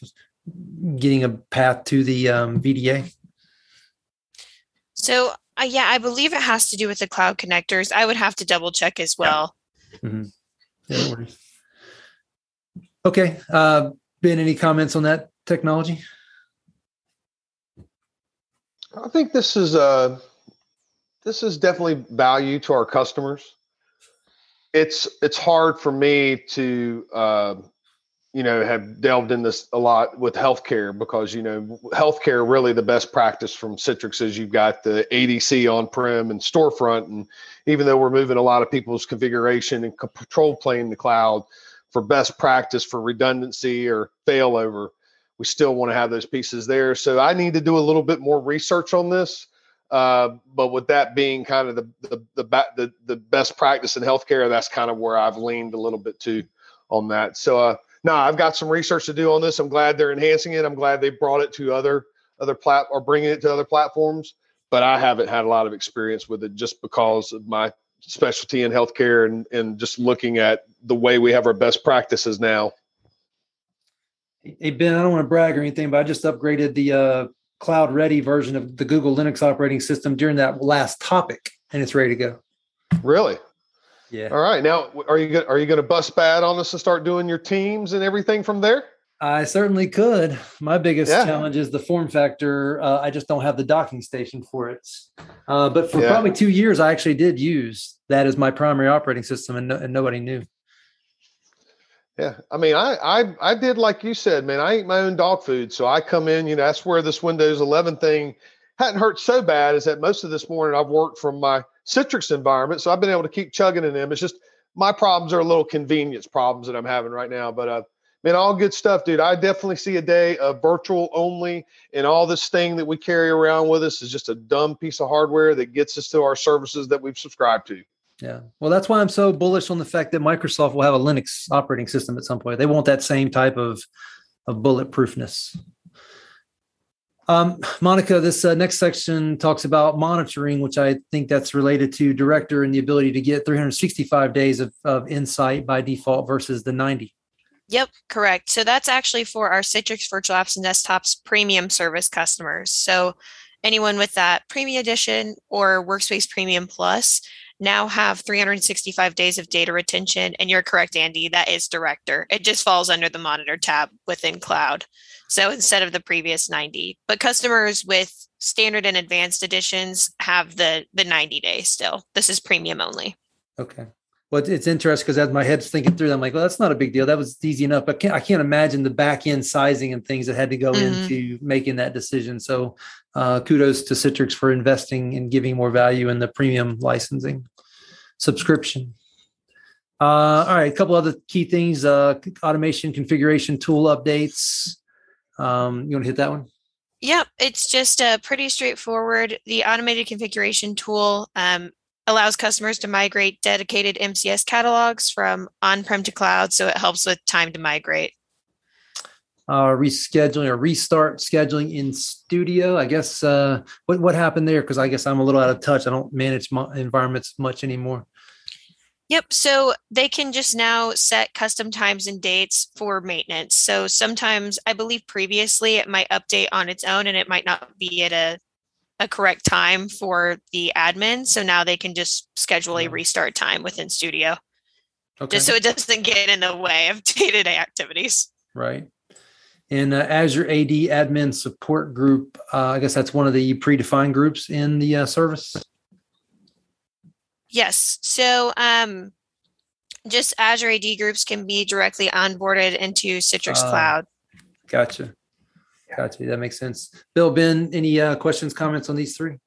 getting a path to the um, VDA?
So, uh, yeah, I believe it has to do with the cloud connectors. I would have to double check as well.
Mm-hmm. Yeah, okay. Uh, ben, any comments on that technology?
I think this is uh this is definitely value to our customers. It's it's hard for me to uh, you know have delved in this a lot with healthcare because you know healthcare really the best practice from Citrix is you've got the ADC on prem and storefront, and even though we're moving a lot of people's configuration and control plane the cloud for best practice for redundancy or failover, we still want to have those pieces there. So I need to do a little bit more research on this. Uh, but with that being kind of the the the, the the best practice in healthcare, that's kind of where I've leaned a little bit to on that. So uh, no, I've got some research to do on this. I'm glad they're enhancing it. I'm glad they brought it to other other plat or bringing it to other platforms. But I haven't had a lot of experience with it just because of my specialty in healthcare and and just looking at the way we have our best practices now.
Hey Ben, I don't want to brag or anything, but I just upgraded the uh, cloud ready version of the Google Linux operating system during that last topic, and it's ready to go.
Really?
Yeah.
All right. Now, are you are you going to bust bad on us and start doing your teams and everything from there?
I certainly could. My biggest yeah. challenge is the form factor. Uh, I just don't have the docking station for it. Uh, but for yeah. probably two years, I actually did use that as my primary operating system, and, no, and nobody knew.
Yeah, I mean, I, I I did like you said, man. I eat my own dog food, so I come in. You know, that's where this Windows 11 thing hadn't hurt so bad. Is that most of this morning I've worked from my Citrix environment, so I've been able to keep chugging in them. It's just my problems are a little convenience problems that I'm having right now. But uh, man, all good stuff, dude. I definitely see a day of virtual only, and all this thing that we carry around with us is just a dumb piece of hardware that gets us to our services that we've subscribed to.
Yeah. Well, that's why I'm so bullish on the fact that Microsoft will have a Linux operating system at some point. They want that same type of, of bulletproofness. Um, Monica, this uh, next section talks about monitoring, which I think that's related to director and the ability to get 365 days of, of insight by default versus the 90.
Yep, correct. So that's actually for our Citrix Virtual Apps and Desktops premium service customers. So anyone with that premium edition or Workspace Premium Plus now have 365 days of data retention. And you're correct, Andy, that is director. It just falls under the monitor tab within cloud. So instead of the previous 90, but customers with standard and advanced editions have the the 90 days still. This is premium only.
Okay. Well, it's interesting because as my head's thinking through, I'm like, well, that's not a big deal. That was easy enough. But can't, I can't imagine the back end sizing and things that had to go mm-hmm. into making that decision. So, uh, kudos to Citrix for investing and giving more value in the premium licensing subscription. Uh, all right, a couple other key things: uh, automation configuration tool updates. Um, you want to hit that one?
Yep, it's just a pretty straightforward. The automated configuration tool um, allows customers to migrate dedicated MCS catalogs from on-prem to cloud, so it helps with time to migrate.
Uh, rescheduling or restart scheduling in studio. I guess uh, what what happened there? Because I guess I'm a little out of touch. I don't manage my environments much anymore.
Yep. So they can just now set custom times and dates for maintenance. So sometimes I believe previously it might update on its own and it might not be at a a correct time for the admin. So now they can just schedule a restart time within Studio.
Okay,
just so it doesn't get in the way of *laughs* day-to-day activities.
right. And uh, Azure AD Admin Support Group, uh, I guess that's one of the predefined groups in the uh, service.
Yes. So um just Azure AD groups can be directly onboarded into Citrix
Ah.
Cloud.
Gotcha. Gotcha. That makes sense. Bill, Ben, any uh, questions, comments on these three?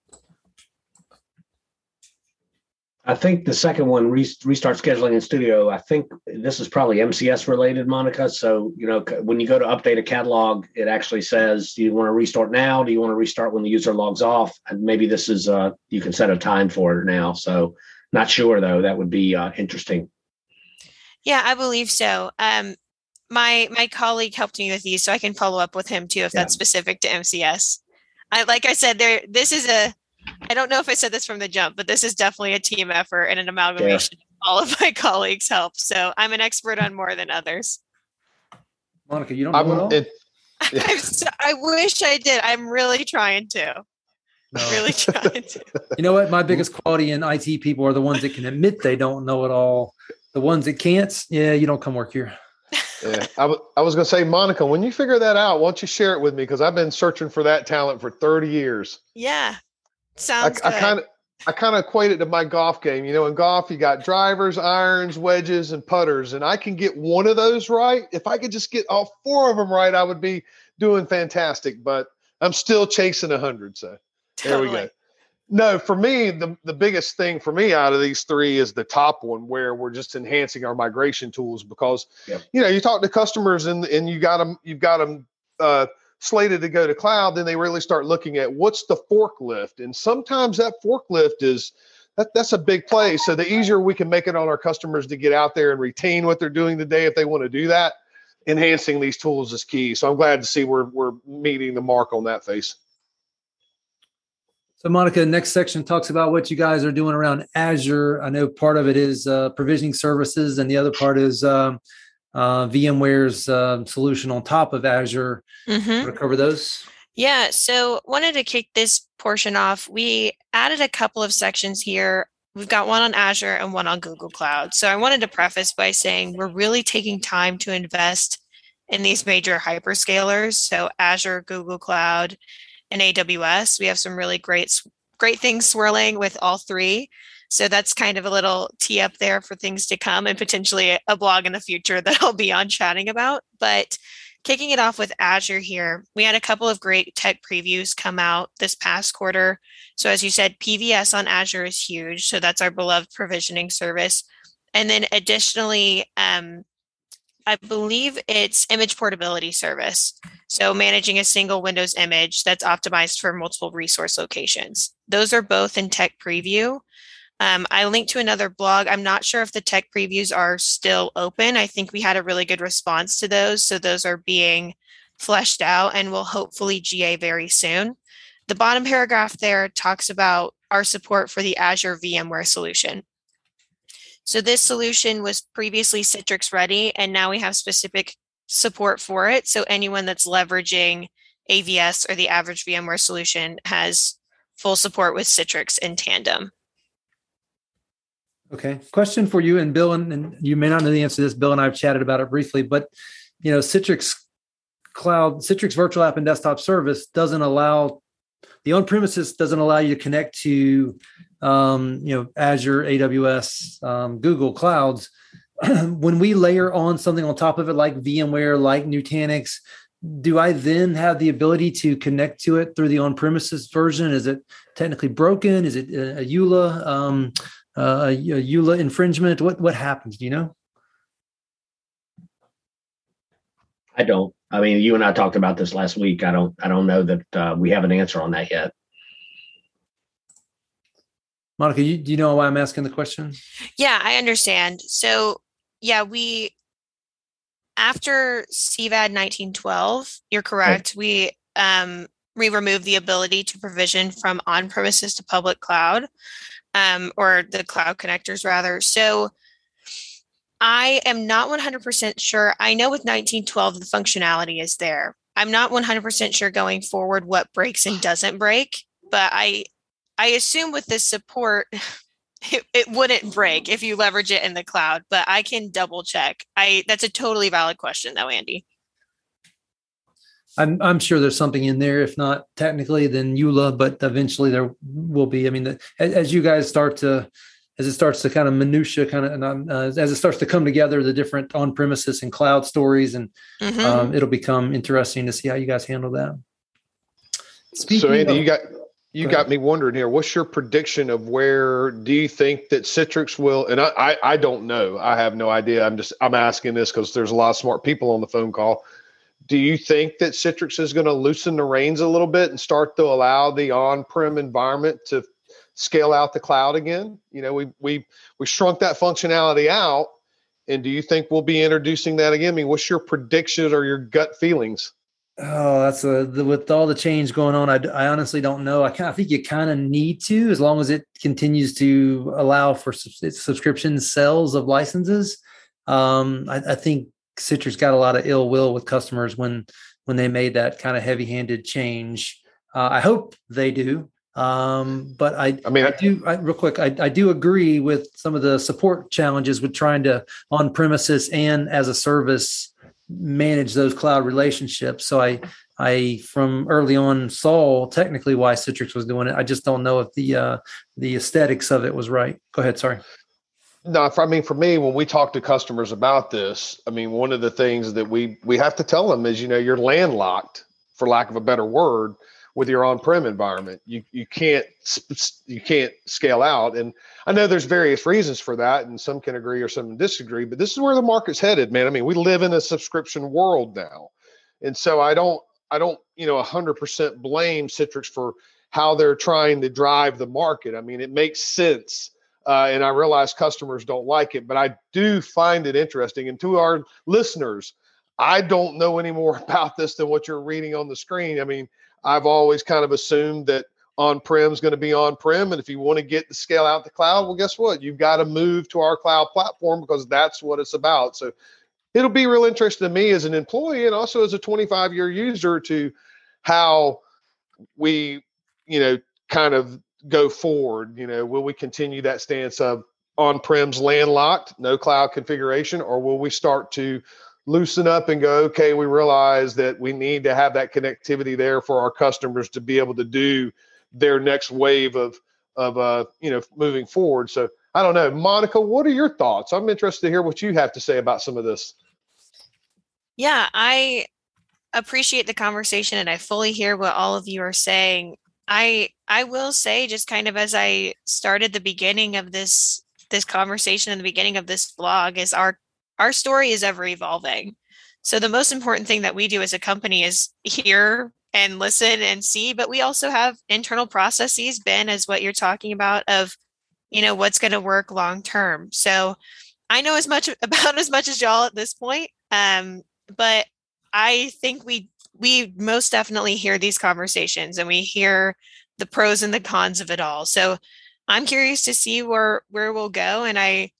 I think the second one, restart scheduling in studio, I think this is probably MCS related, Monica. So, you know, when you go to update a catalog, it actually says, do you want to restart now? Do you want to restart when the user logs off? And maybe this is, uh, you can set a time for it now. So not sure though, that would be, uh, interesting.
Yeah, I believe so. Um my my colleague helped me with these, so I can follow up with him too if
Yeah.
that's specific to MCS. I like I said, there this is a I don't know if I said this from the jump, but this is definitely a team effort and an amalgamation of all of my *laughs* colleagues' help. So I'm an expert on more than others.
Monica, you don't know
I'm,
at all?
it, *laughs*
I'm so, I wish I did. I'm really trying to.
No. *laughs*
Really trying to.
You know what? My biggest quality in IT people are the ones that can admit they don't know it all. The ones that can't, yeah, you don't come work here.
yeah, I, w- I was going to say, Monica, when you figure that out, why don't you share it with me? Because I've been searching for that talent for 30 years.
Yeah.
I,
Sounds
I
good.
kind of I kind of equate it to my golf game. You know, in golf, you got drivers, irons, wedges, and putters, and I can get one of those right. If I could just get all four of them right, I would be doing fantastic. But I'm still chasing a hundred. So there we go. No, for me, the, the biggest thing for me out of these three is the top one where we're just enhancing our migration tools because you know you talk to customers and and you got them you've got them uh, slated to go to cloud, then they really start looking at what's the forklift, and sometimes that forklift is that that's a big play. So the easier we can make it on our customers to get out there and retain what they're doing today, if they want to do that, enhancing these tools is key. So I'm glad to see we're we're meeting the mark on that face.
So, Monica, next section talks about what you guys are doing around Azure. I know part of it is uh, provisioning services, and the other part is um, uh, VMware's um solution on top of Azure.
Mhm.
To cover those?
Yeah, so wanted to kick this portion off. We added a couple of sections here. We've got one on Azure and one on Google Cloud. So I wanted to preface by saying we're really taking time to invest in these major hyperscalers. So Azure, Google Cloud, and AWS. We have some really great great things swirling with all three. So that's kind of a little tee up there for things to come and potentially a- blog in the future *laughs* that I'll be on chatting about. But kicking it off with Azure here, we had a couple of great tech previews come out this past quarter. So, as you said, PVS on Azure is huge. So, that's our beloved provisioning service. And then additionally, um, I believe it's image portability service. So, managing a single Windows image that's optimized for multiple resource locations. Those are both in tech preview. Um, I linked to another blog. I'm not sure if the tech previews are still open. I think we had a really good response to those. So those are being fleshed out and will hopefully GA very soon. The bottom paragraph there talks about our support for the Azure VMware solution. So this solution was previously Citrix ready, and now we have specific support for it. So anyone that's leveraging AVS or the Azure VMware solution has full support with Citrix in tandem.
Okay. Question for you and Bill, and, and you may not know the answer to this. Bill and I have chatted about it briefly, but you know, Citrix Cloud, Citrix Virtual App and Desktop Service doesn't allow the on-premises doesn't allow you to connect to um, you know Azure, AWS, um, Google clouds. *clears throat* when we layer on something on top of it, like VMware, like Nutanix, do I then have the ability to connect to it through the on-premises version? Is it technically broken? Is it a, a EULA? Um, uh, a EULA infringement? What what happens? Do you know?
I don't. I mean, you and I talked about this last week. I don't. I don't know that uh, we have an answer on that yet.
Monica, you, do you know why I'm asking the question?
Yeah, I understand. So, yeah, we after CVAD 1912, you're correct. We um we removed the ability to provision from on-premises to public cloud, um, or the cloud connectors rather. So I am not 100% sure. I know with 1912 the functionality is there. I'm not 100% sure going forward what breaks and doesn't break, but I I assume with this support *laughs* it, it wouldn't break if you leverage it in the cloud, but I can double check. I that's a totally valid question though, Andy.
I'm I'm sure there's something in there. If not technically, then EULA, but eventually there will be. I mean, the, as, as, you guys start to, as it starts to kind of minutia, kind of, and uh, as it starts to come together, the different on premises and cloud stories, and mm-hmm. um, it'll become interesting to see how you guys handle that.
Speaking so, Andy, of, you got you got me wondering here. What's your prediction of where do you think that Citrix will? And I, I, I don't know. I have no idea. I'm just I'm asking this because there's a lot of smart people on the phone call do you think that Citrix is going to loosen the reins a little bit and start to allow the on-prem environment to scale out the cloud again? You know, we we we shrunk that functionality out, and do you think we'll be introducing that again? I mean, what's your prediction or your gut feelings?
Oh, that's a the, with all the change going on. I, I honestly don't know. I kind of think you kind of need to, as long as it continues to allow for subscription sales of licenses. Um, I, I think Citrix got a lot of ill will with customers when when they made that kind of heavy handed change. Uh, I hope they do. Um, but I, I mean, I, do I, real quick. I, I do agree with some of the support challenges with trying to on premises and as a service manage those cloud relationships. So I, I from early on saw technically why Citrix was doing it. I just don't know if the uh, the aesthetics of it was right. Go ahead. Sorry.
No, I mean for me, when we talk to customers about this, I mean one of the things that we we have to tell them is, you know, you're landlocked, for lack of a better word, with your on-prem environment. You you can't you can't scale out, and I know there's various reasons for that, and some can agree or some disagree. But this is where the market's headed, man. I mean, we live in a subscription world now, and so I don't I don't you know 100% blame Citrix for how they're trying to drive the market. I mean, it makes sense uh, and I realize customers don't like it, but I do find it interesting. And to our listeners, I don't know any more *laughs* about this than what you're reading on the screen. I mean, I've always kind of assumed that on-prem is going to be on-prem, and if you want to get the scale out the cloud, well, guess what? You've got to move to our cloud platform because that's what it's about. So it'll be real interesting to me as an employee and also as a 25-year user to how we, you know, kind of go forward? You know, will we continue that stance of on-prem's landlocked, no cloud configuration, or will we start to loosen up and go, okay, we realize that we need to have that connectivity there for our customers to be able to do their next wave of of uh, you know moving forward. So I don't know, Monica, what are your thoughts? I'm interested to hear what you have to say about some of this.
Yeah, I appreciate the conversation and I fully hear what all of you are saying. I I will say just kind of as I started the beginning of this this conversation in the beginning of this blog is our our story is ever evolving. So the most important thing that we do as a company is hear and listen and see, but we also have internal processes, Ben, as what you're talking about of, you know, what's going to work long term. So I know as much *laughs* about as much as y'all at this point. Um, but I think we we most definitely hear these conversations and we hear the pros and the cons of it all. So I'm curious to see where where we'll go. And I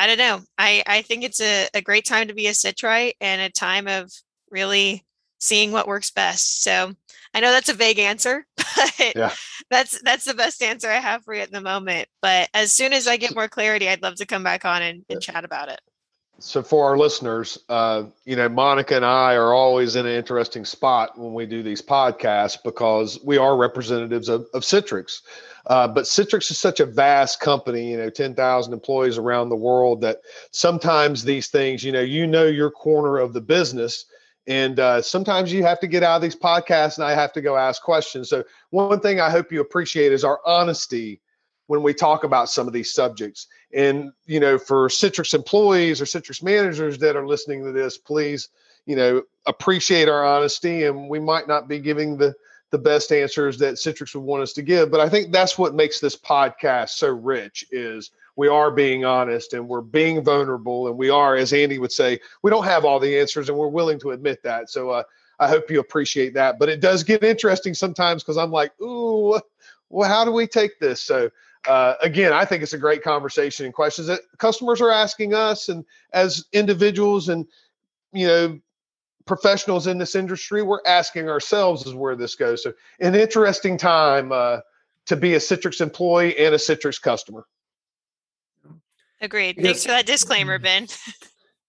I don't know. I, I think it's a, a great time to be a Citrite and a time of really seeing what works best. So I know that's a vague answer, *laughs* but yeah. that's that's the best answer I have for you at the moment. But as soon as I get more clarity, I'd love to come back on and, and chat about it
so for our listeners, uh, you know, Monica and I are always in an interesting spot when we do these podcasts because we are representatives of, of Citrix. Uh, but Citrix is such a vast company, you know, 10,000 employees around the world that sometimes these things, you know, you know your corner of the business. And uh, sometimes you have to get out of these podcasts and I have to go ask questions. So, one thing I hope you appreciate is our honesty when we talk about some of these subjects. And, you know, for Citrix employees or Citrix managers that are listening to this, please, you know, appreciate our honesty. And we might not be giving the, the best answers that Citrix would want us to give. But I think that's what makes this podcast so rich is we are being honest and we're being vulnerable. And we are, as Andy would say, we don't have all the answers and we're willing to admit that. So uh, I hope you appreciate that. But it does get interesting sometimes because I'm like, ooh, well, how do we take this? So uh, again, I think it's a great conversation and questions that customers are asking us, and as individuals and you know professionals in this industry, we're asking ourselves is where this goes. So, an interesting time uh, to be a Citrix employee and a Citrix customer.
Agreed. Thanks for that disclaimer, Ben.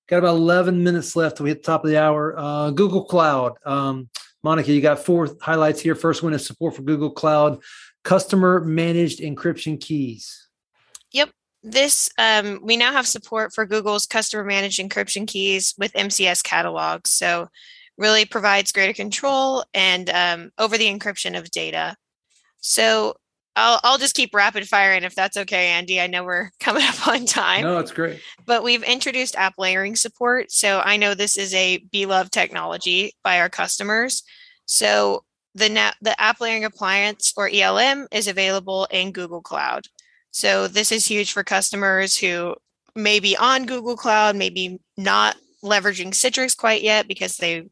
Got about 11 minutes left till we hit the top of the hour. Uh, Google Cloud. Um, Monica, you got four highlights here. First one is support for Google Cloud customer managed encryption keys.
This um, we now have support for Google's customer managed encryption keys with MCS catalog. So really provides greater control and um, over the encryption of data. So I'll I'll just keep rapid firing if that's okay, Andy. I know we're *laughs* coming up on time.
No, it's great.
but we've introduced app layering support. So I know this is a beloved technology by our customers. So the na- the app layering appliance or ELM is available in Google Cloud. So this is huge for customers who may be on Google Cloud, maybe not leveraging Citrix quite yet because they,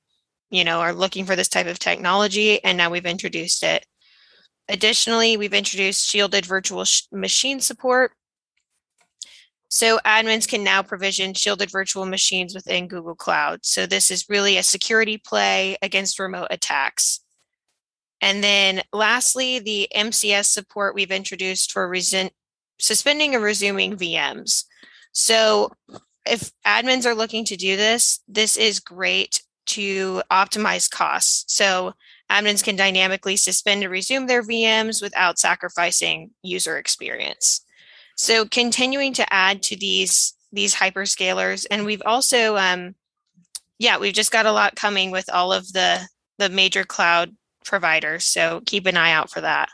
you know, are looking for this type of technology. And now we've introduced it. Additionally, we've introduced shielded virtual sh- machine support. So admins can now provision shielded virtual machines within Google Cloud. So this is really a security play against remote attacks. And then lastly, the MCS support we've introduced for suspending and resuming VMs. So if admins are looking to do this, this is great to optimize costs. So admins can dynamically suspend and resume their VMs without sacrificing user experience. So continuing to add to these these hyperscalers, and we've also, um, yeah, we've just got a lot coming with all of the the major cloud providers. So keep an eye out for that.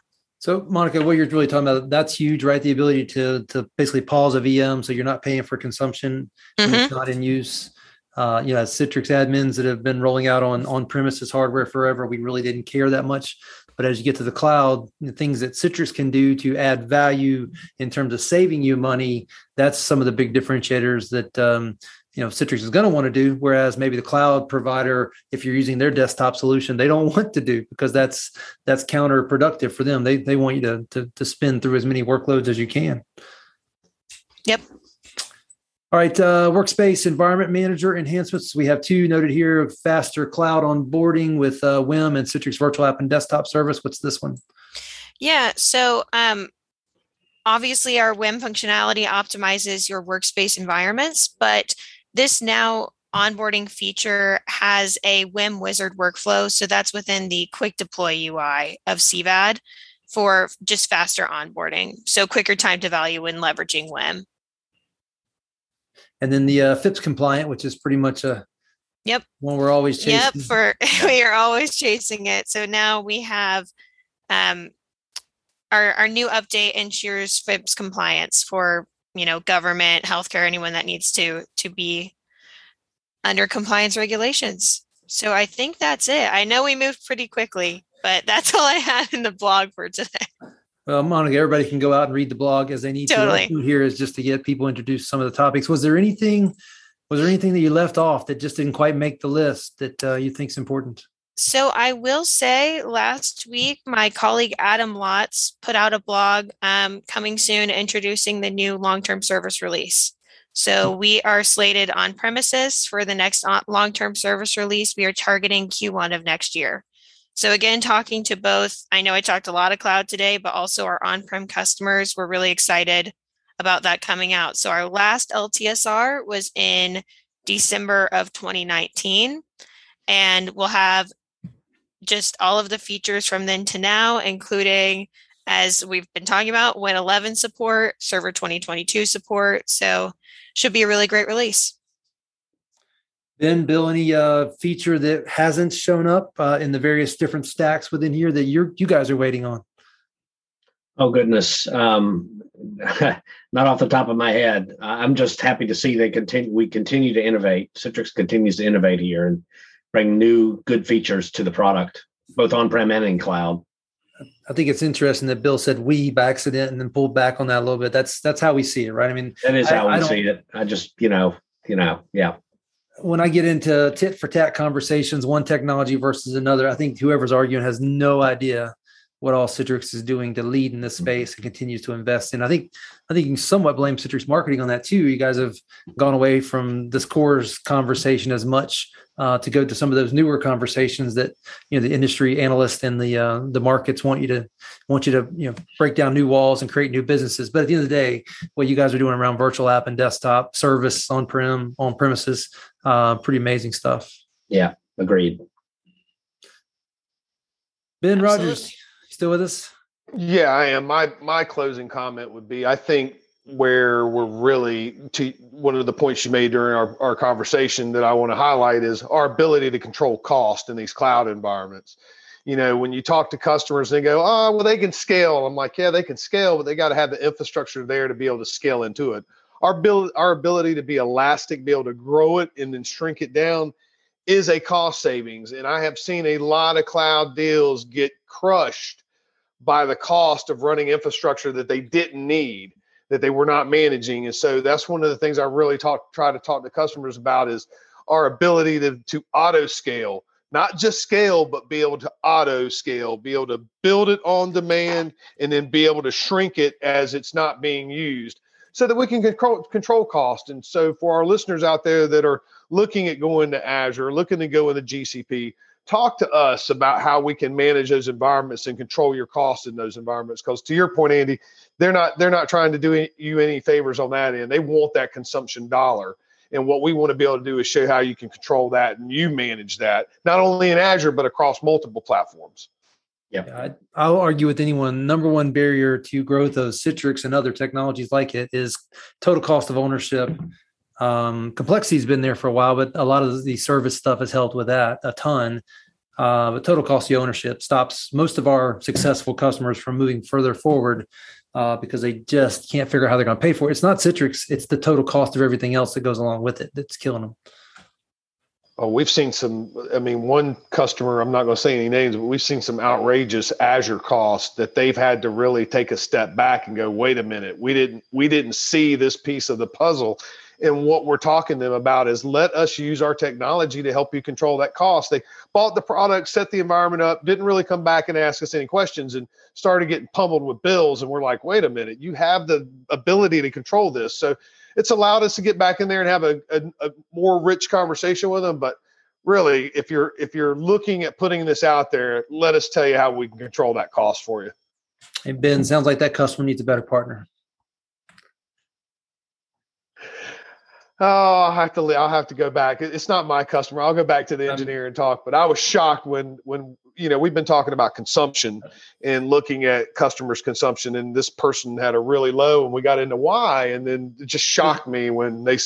So, Monica, what you're really talking about, that's huge, right? The ability to to basically pause a VM so you're not paying for consumption when
Mhm.
it's not in use. Uh, you know, as Citrix admins that have been rolling out on on premises hardware forever, we really didn't care that much. But as you get to the cloud, the things that Citrix can do to add value in terms of saving you money, that's some of the big differentiators that um, you know Citrix is going to want to do. Whereas maybe the cloud provider, if you're using their desktop solution, they don't *laughs* want to do because that's that's counterproductive for them. They they want you to to, to spin through as many workloads as you can.
Yep.
All right, uh, workspace environment manager enhancements. We have two noted here: faster cloud onboarding with uh, WEM and Citrix Virtual App and Desktop Service. What's this one?
Yeah. So um, obviously, our WEM functionality optimizes your workspace environments, but this now onboarding feature has a WEM wizard workflow. So that's within the quick deploy UI of CVAD for just faster onboarding. So quicker time to value when leveraging WEM.
And then the uh, FIPS compliant, which is pretty much a
Yep.
one we're always chasing.
Yep, for *laughs* we are always chasing it. So now we have um our our new update ensures FIPS compliance for, you know, government, healthcare, anyone that needs to to be under compliance regulations. So I think that's it. I know we moved pretty quickly, but *laughs* that's all I had in the blog for today.
Well, Monica, everybody can go out and read the blog as they need
Totally.
to. Here is just to get people introduced to some of the topics. Was there anything? Was there anything that you left off that just didn't quite make the list that uh, you think is important?
So I will say last week, my colleague Adam Lotz put out a blog um, coming soon introducing the new long term service release. So we are slated on premises for the next long term service release. We are targeting Q1 of next year. So again, talking to both, I know I talked a lot of cloud today, but also our on prem customers. We're really excited about that coming out. So our last LTSR was in December of 2019, and we'll have just all of the features from then to now, including as we've been talking about, Win 11 support, Server 2022 support. So should be a really great release.
Ben, Bill, any uh, feature that hasn't shown up uh, in the various different stacks within here that you're you guys are waiting on?
Oh goodness, um, *laughs* not off the top of my head. I- I'm just happy to see they continue. We continue to innovate. Citrix continues to innovate here and bring new good features to the product, both on-prem and in cloud.
I think it's interesting that Bill said we by accident and then pulled back on that a little bit. That's that's how we see it, right? I mean,
That is how
I
we
don't-
see it. I just, you know, you know, yeah.
when I get into tit for tat conversations, one technology versus another, I think whoever's arguing has no idea what all Citrix is doing to lead in this space and continues to invest in. I think I think you can somewhat blame Citrix marketing on that too. You guys have gone away from this cores conversation as much uh, to go to some of those newer conversations that you know the industry analysts and the uh, the markets want you to want you to you know break down new walls and create new businesses. But at the end of the day, what you guys are doing around virtual app and desktop service on prem on premises, uh, pretty amazing stuff.
Yeah, agreed.
Ben
Absolutely.
Rogers, still with us?
Yeah, I am. My my closing comment would be I think where we're really to one of the points you made during our, our conversation that I want to highlight is our ability to control cost in these cloud environments. You know, when you talk to customers, they go, Oh, well, they can scale. I'm like, Yeah, they can scale, but they got to have the infrastructure there to be able to scale into it. Our ability, our ability to be elastic, be able to grow it and then shrink it down is a cost savings. And I have seen a lot of cloud deals get crushed by the cost of running infrastructure that they didn't need that they were not managing. And so that's one of the things i really talk try to talk to customers about is our ability to, to auto scale not just scale but be able to auto scale be able to build it on demand and then be able to shrink it as it's not being used so that we can control control cost. And so for our listeners out there that are looking at going to azure looking to go into gcp talk to us about how we can manage those environments and control your costs in those environments because to your point andy they're not they're not trying to do any, you any favors on that end they want that consumption dollar and what we want to be able to do is show how you can control that and you manage that not only in azure but across multiple platforms
Yeah.
I, I'll argue with anyone. Number one barrier to growth of Citrix and other technologies like it is total cost of ownership. Um, complexity's been there for a while, but a lot of the service stuff has helped with that a ton. Uh, but total cost of ownership stops most of our successful customers from moving further forward uh, because they just can't figure out how they're going to pay for it. It's not Citrix; it's the total cost of everything else that goes along with it that's killing them.
Oh, we've seen some. I mean, one customer, I'm not going to say any names, but we've seen some outrageous Azure costs that they've had to really take a step back and go, wait a minute, we didn't we didn't see this piece of the puzzle. And what we're talking to them about is let us use our technology to help you control that cost. They bought the product, set the environment up, didn't really come back and ask us any questions, and started getting pummeled with bills. And we're like, wait a minute, you have the ability to control this. So it's allowed us to get back in there and have a, a, a more rich conversation with them. But really, if you're if you're looking at putting this out there, let us tell you how we can control that cost for you.
Hey Ben, sounds like that customer needs a better partner.
Oh, I'll have to I'll have to go back. It's not my customer. I'll go back to the engineer and talk. But I was shocked when when you know we've been talking about consumption and looking at customers' consumption, and this person had a really low, and we got into why, and then it just shocked me when they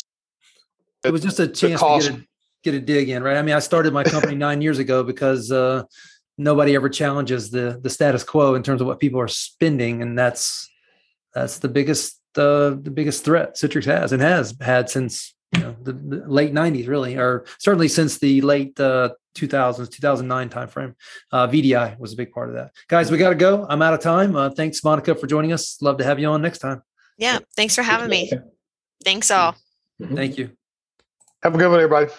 It was just a chance
cost-
to get a, get a dig in, right? I mean, I started my company *laughs* nine years ago because uh, nobody ever challenges the the status quo in terms of what people are spending, and that's that's the biggest uh, the biggest threat Citrix has and has had since you know the, the late '90s, really, or certainly since the late uh, 2000s, 2009 timeframe. Uh, VDI was a big part of that. Guys, we got to go. I'm out of time. Uh, thanks, Monica, for joining us. Love to have you on next time.
Yeah. Thanks for having me. Thanks all.
Thank you.
have a good one, everybody.